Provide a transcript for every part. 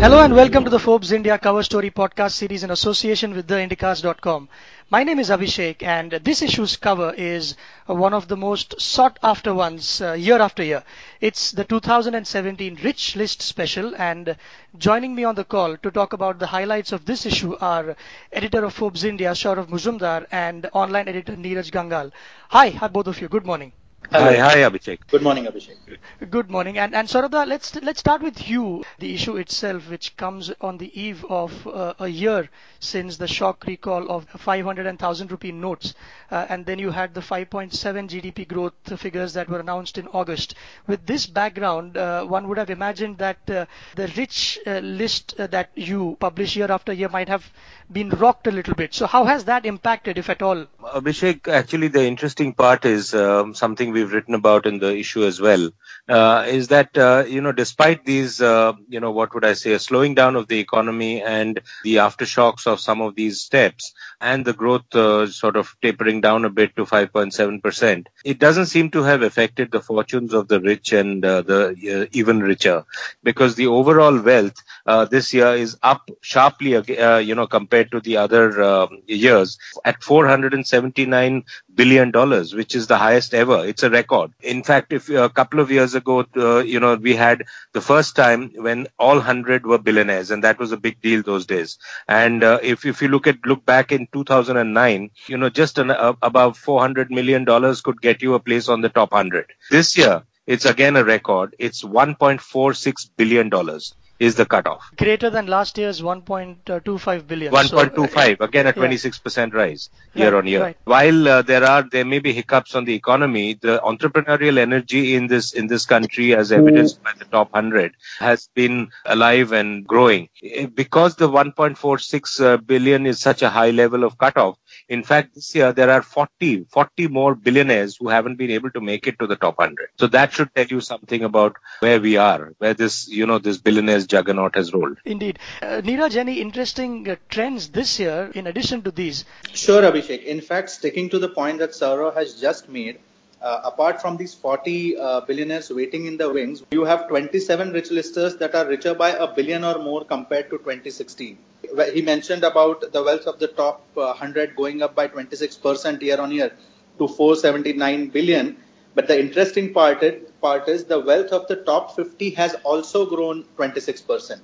Hello and welcome to the Forbes India Cover Story podcast series in association with theindicast.com. My name is Abhishek and this issue's cover is one of the most sought after ones uh, year after year. It's the 2017 Rich List special and joining me on the call to talk about the highlights of this issue are editor of Forbes India Saurav Majumdar and online editor Neeraj Gangal. Hi, hi both of you. Good morning. Hello. Hi, hi, Abhishek. Good morning, Abhishek. Good morning. And, and Saurabh, let's, let's start with you. The issue itself, which comes on the eve of uh, a year since the shock recall of 500 and 1000 rupee notes. Uh, and then you had the 5.7 GDP growth figures that were announced in August. With this background, uh, one would have imagined that uh, the rich uh, list uh, that you publish year after year might have been rocked a little bit. So how has that impacted, if at all? Abhishek, actually the interesting part is um, something we've written about in the issue as well, uh, is that, uh, you know, despite these, uh, you know, what would I say, a slowing down of the economy and the aftershocks of some of these steps and the growth sort of tapering down a bit to 5.7%, it doesn't seem to have affected the fortunes of the rich and the even richer because the overall wealth this year is up sharply, you know, compared to the other um, years at 479 billion dollars, which is the highest ever. It's a record. In fact, if a couple of years ago, uh, you know, we had the first time when all hundred were billionaires, and that was a big deal those days. And uh, if if you look at look back in 2009, you know, just an, uh, about 400 million dollars could get you a place on the top hundred. This year, it's again a record. It's 1.46 billion dollars is the cutoff. Greater than last year's 1.25 billion. 1.25, so, uh, again a 26% rise year on year. Right. While uh, there are there may be hiccups on the economy, the entrepreneurial energy in this in this country, as evidenced by the top 100, has been alive and growing. Eh, because the 1.46 uh, is such a high level of cutoff, in fact, this year there are 40, 40 more billionaires who haven't been able to make it to the top 100. So that should tell you something about where we are, where this, you know, this billionaires juggernaut has rolled. Indeed. Uh, Neeraj, any interesting uh, trends this year in addition to these? Sure, Abhishek. In fact, sticking to the point that Saurav has just made, uh, apart from these 40 uh, billionaires waiting in the wings, you have 27 rich listers that are richer by a billion or more compared to 2016 he mentioned about the wealth of the top 100 uh, going up by 26% year on year to 479 billion. But the interesting part part is the wealth of the top 50 has also grown 26%.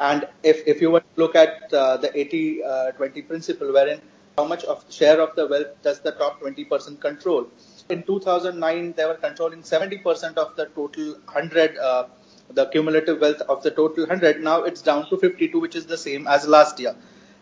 And if, if you were to look at uh, the 80 uh, 20 principle, wherein how much of share of the wealth does the top 20% control? In 2009, they were controlling 70% of the total 100 uh, the cumulative wealth of the total 100. Now it's down to 52, which is the same as last year.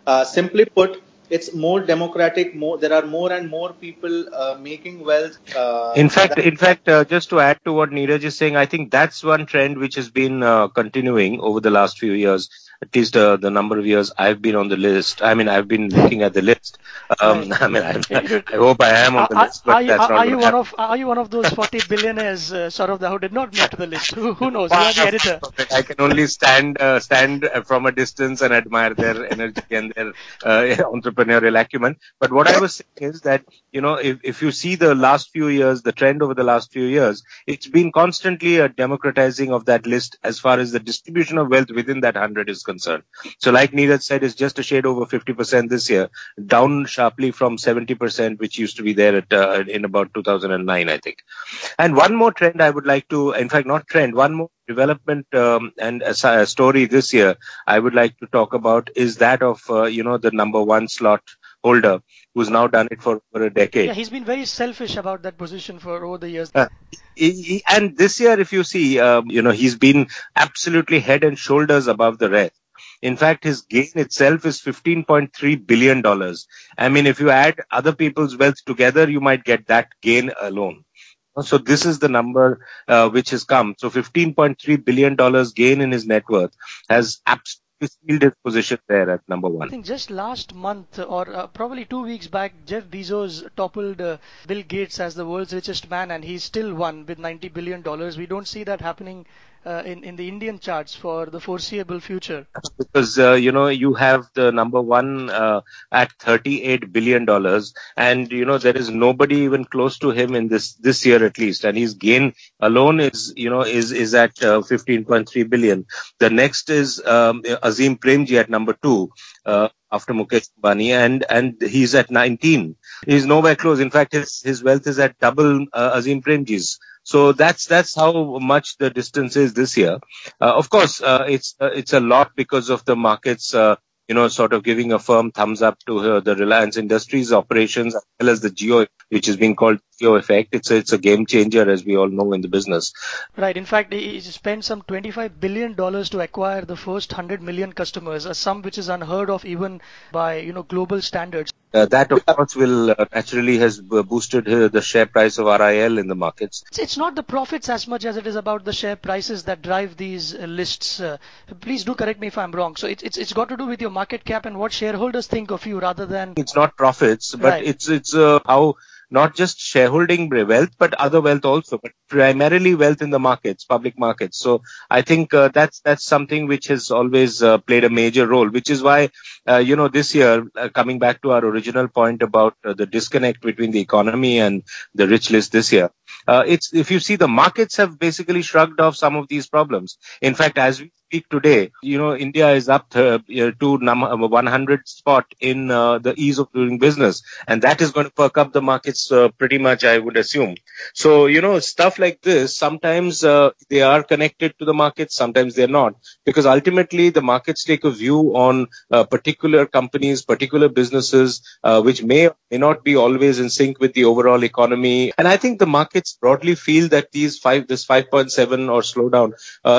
Uh, simply put, it's more democratic. More there are more and more people uh, making wealth. Uh, in fact, in fact, uh, just to add to what Neeraj is saying, I think that's one trend which has been uh, continuing over the last few years at least uh, the number of years I've been on the list. I mean, I've been looking at the list. Um, I mean, I, I, hope I am on the are, list, but are that's you, not are you one of Are you one of those 40 billionaires, uh, sort of, who did not make the list? Who, who knows? You are the editor. I can only stand uh, stand from a distance and admire their energy and their uh, entrepreneurial acumen. But what I was saying is that you know, if if you see the last few years, the trend over the last few years, it's been constantly a democratizing of that list as far as the distribution of wealth within that hundred is concerned. So like Neeraj said, it's just a shade over 50% this year, down sharply from 70%, which used to be there at, uh, in about 2009, I think. And one more trend I would like to, in fact, not trend, one more development um, and a, a, story this year I would like to talk about is that of, uh, you know, the number one slot holder who's now done it for over a decade. Yeah, he's been very selfish about that position for over the years. Uh, he, he, and this year, if you see, um, you know, he's been absolutely head and shoulders above the rest. In fact, his gain itself is $15.3 billion. I mean, if you add other people's wealth together, you might get that gain alone. So this is the number uh, which has come. So $15.3 billion gain in his net worth has absolutely sealed his position there at number one. I think just last month or uh, probably two weeks back, Jeff Bezos toppled uh, Bill Gates as the world's richest man and he's still won with $90 billion. We don't see that happening uh, in in the Indian charts for the foreseeable future? Because uh, you know you have the number one uh, at 38 billion dollars, and you know there is nobody even close to him in this this year at least, and his gain alone is you know is is at 15.3 billion. The next is um, Azim Premji at number two after Mukesh Ambani, and and he's at 19. He's nowhere close. In fact, his his wealth is at double uh, Azim Premji's. So that's that's how much the distance is this year. Uh, of course, uh, it's uh, it's a lot because of the markets. Uh, you know, sort of giving a firm thumbs up to uh, the Reliance Industries operations as well as the Jio, which is being called Jio effect. It's a, it's a game changer, as we all know in the business. Right. In fact, he spent some 25 billion dollars to acquire the first 100 million customers, a sum which is unheard of even by you know global standards. Uh, that, of course, will uh, naturally has boosted uh, the share price of RIL in the markets. It's not the profits as much as it is about the share prices that drive these uh, lists. Uh, please do correct me if I'm wrong. So it's, it's it's got to do with your market cap and what shareholders think of you rather than. It's not profits, but right. it's it's uh, how not just shareholding wealth, but other wealth also, but primarily wealth in the markets, public markets. So I think uh, that's that's something which has always uh, played a major role, which is why uh, you know this year, uh, coming back to our original point about uh, the disconnect between the economy and the rich list this year, it's if you see the markets have basically shrugged off some of these problems. In fact, as we speak today, you know, India is up to, uh, to number 100 spot in uh, the ease of doing business, and that is going to perk up the markets uh, pretty much, I would assume. So, you know, stuff like this, sometimes uh, they are connected to the markets, sometimes they're not, because ultimately the markets take a view on uh, particular companies, particular businesses, uh, which may or may not be always in sync with the overall economy. And I think the markets broadly feel that these five, this 5.7 or slowdown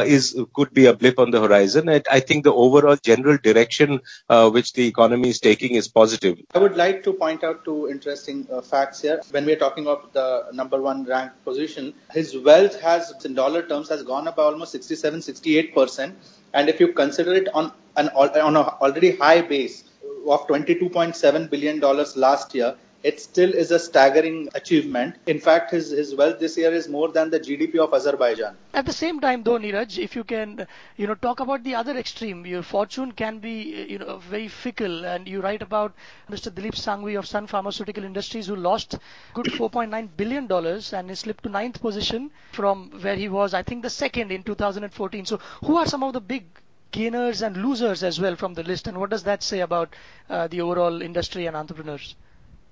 is could be a blip on the horizon. I think the overall general direction uh, which the economy is taking is positive. I would like to point out two interesting uh, facts here. When we're talking about the number one ranked position, his wealth has, in dollar terms, has gone up by almost 67, 68%. And if you consider it on an on an already high base of 22.7 billion dollars last year, it still is a staggering achievement. In fact, his, his wealth this year is more than the GDP of Azerbaijan. At the same time, though, Neeraj, if you can, you know, talk about the other extreme, your fortune can be, you know, very fickle. And you write about Mr. Dilip Shanghvi of Sun Pharmaceutical Industries, who lost good 4.9 billion dollars and he slipped to ninth position from where he was, I think, the second in 2014. So, who are some of the big gainers and losers as well from the list, and what does that say about uh, the overall industry and entrepreneurs?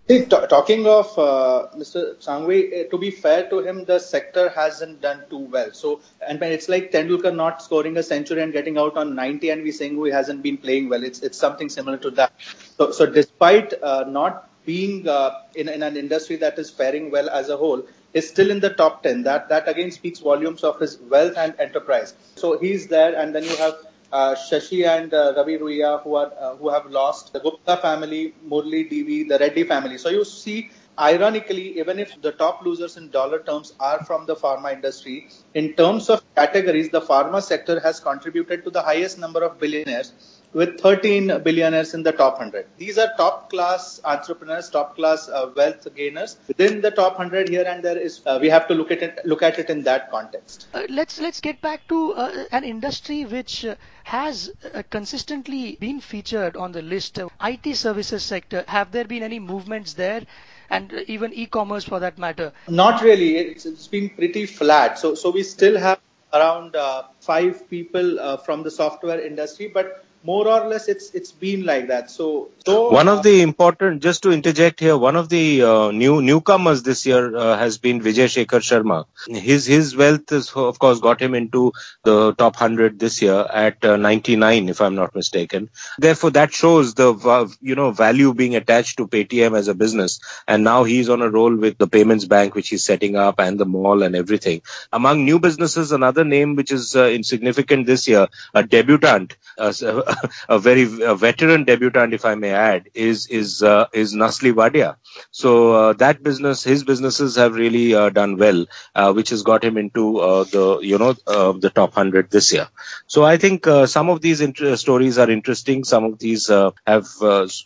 See, t- talking of uh, Mr. Shanghvi, eh, to be fair to him, the sector hasn't done too well. So, and it's like Tendulkar not scoring a century and getting out on 90, and we saying he hasn't been playing well. It's it's something similar to that. So, so despite uh, not being uh, in, in an industry that is faring well as a whole, is still in the top 10. That that again speaks volumes of his wealth and enterprise. So he's there, and then you have uh, Shashi and uh, Ravi Ruia who are uh, who have lost the Gupta family, Murli Divi, the Reddy family. So you see, ironically, even if the top losers in dollar terms are from the pharma industry, in terms of categories, the pharma sector has contributed to the highest number of billionaires with 13 billionaires in the top 100. These are top class entrepreneurs, top class uh, wealth gainers. Within the top 100 here and there is uh, we have to look at it look at it in that context. Uh, let's let's get back to uh, an industry which uh, has uh, consistently been featured on the list. IT services sector. Have there been any movements there? and even e-commerce for that matter? Not really. It's, it's been pretty flat. So, so we still have around uh, five people uh, from the software industry, but more or less it's it's been like that. So one of the important just to interject here one of the uh, new newcomers this year uh, has been Vijay Shekhar Sharma. His his wealth has of course got him into the top 100 this year at uh, 99 if i'm not mistaken. Therefore that shows the you know value being attached to paytm as a business. And now he's on a roll with the payments bank which he's setting up and the mall and everything. Among new businesses another name which is uh, insignificant this year a debutant uh, a very a veteran debutant, if I may add, is is uh, is Nasli Wadia. So uh, that business, his businesses have really uh, done well, uh, which has got him into uh, the you know uh, the top hundred this year. So I think some of these int- stories are interesting. Some of these have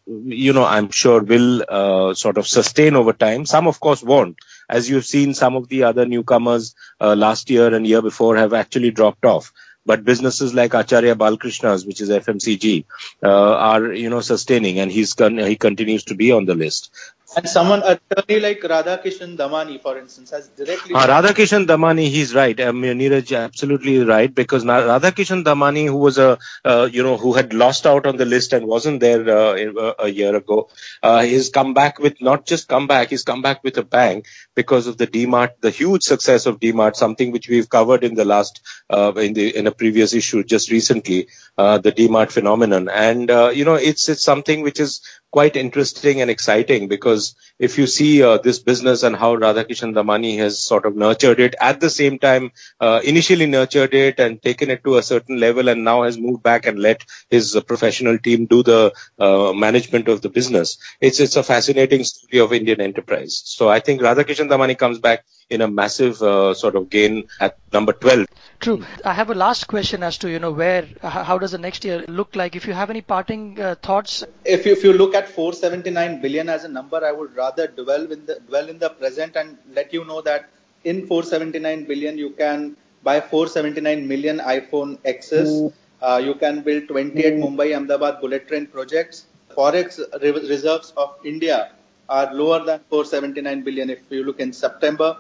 you know I'm sure will sort of sustain over time. Some of course won't. as you've seen, some of the other newcomers uh, last year and year before have actually dropped off. But businesses like Acharya Balkrishna's, which is FMCG, uh, are you know sustaining, and he's con- he continues to be on the list. And someone, attorney like Radhakishan Damani, for instance, has directly. Uh, Radhakishan Damani, he's right. I mean, Neeraj absolutely right because Radhakishan Damani, who was a, uh, you know, who had lost out on the list and wasn't there uh, a year ago, uh, he's come back with not just come back, he's come back with a bang because of the DMart, the huge success of DMart, something which we've covered in the last, uh, in the in a previous issue just recently, uh, the DMart phenomenon, and uh, you know, it's it's something which is quite interesting and exciting because if you see uh, this business and how Radhakishan Damani has sort of nurtured it at the same time, uh, initially nurtured it and taken it to a certain level and now has moved back and let his professional team do the uh, management of the business. It's, it's a fascinating story of Indian enterprise. So I think Radhakishan Damani comes back in a massive uh, sort of gain at number 12. True. I have a last question as to you know where how does the next year look like? If you have any parting uh, thoughts. If you, if you look at 479 billion as a number, I would rather dwell in the dwell in the present and let you know that in 479 billion you can buy 479 million iPhone X's. Mm. Uh, you can build 28 mm. Mumbai Ahmedabad bullet train projects. Forex reserves of India are lower than 479 billion if you look in September.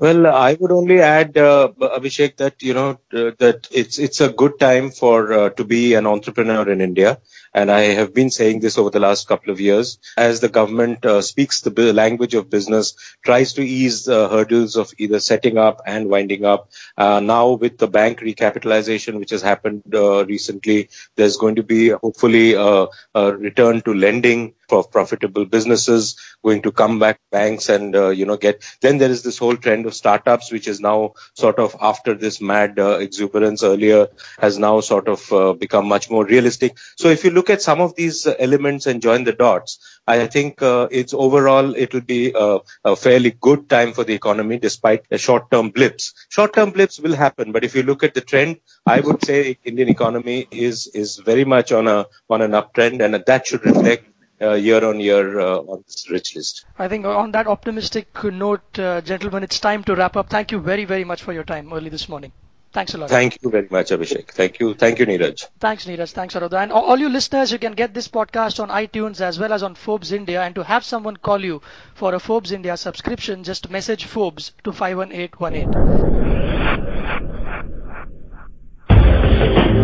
Well, I would only add, uh, Abhishek, that you know uh, that it's it's a good time for uh, to be an entrepreneur in India, and I have been saying this over the last couple of years. As the government uh, speaks the language of business, tries to ease the hurdles of either setting up and winding up. Now, with the bank recapitalization, which has happened recently, there's going to be hopefully a, a return to lending for profitable businesses going to come back banks and uh, you know get then there is this whole trend of startups which is now sort of after this mad uh, exuberance earlier has now sort of uh, become much more realistic. So if you look at some of these elements and join the dots i think uh, it's overall it will be a, a fairly good time for the economy despite the short term blips. Short term blips will happen but if you look at the trend i would say indian economy is is very much on a on an uptrend and that should reflect uh, year on year uh, on this rich list. I think on that optimistic note, uh, gentlemen, it's time to wrap up. Thank you very, very much for your time early this morning. Thanks a lot. Thank you very much, Abhishek. Thank you. Thank you, Neeraj. Thanks, Neeraj. Thanks, Aradha. And all you listeners, you can get this podcast on iTunes as well as on Forbes India. And to have someone call you for a Forbes India subscription, just message Forbes to 51818.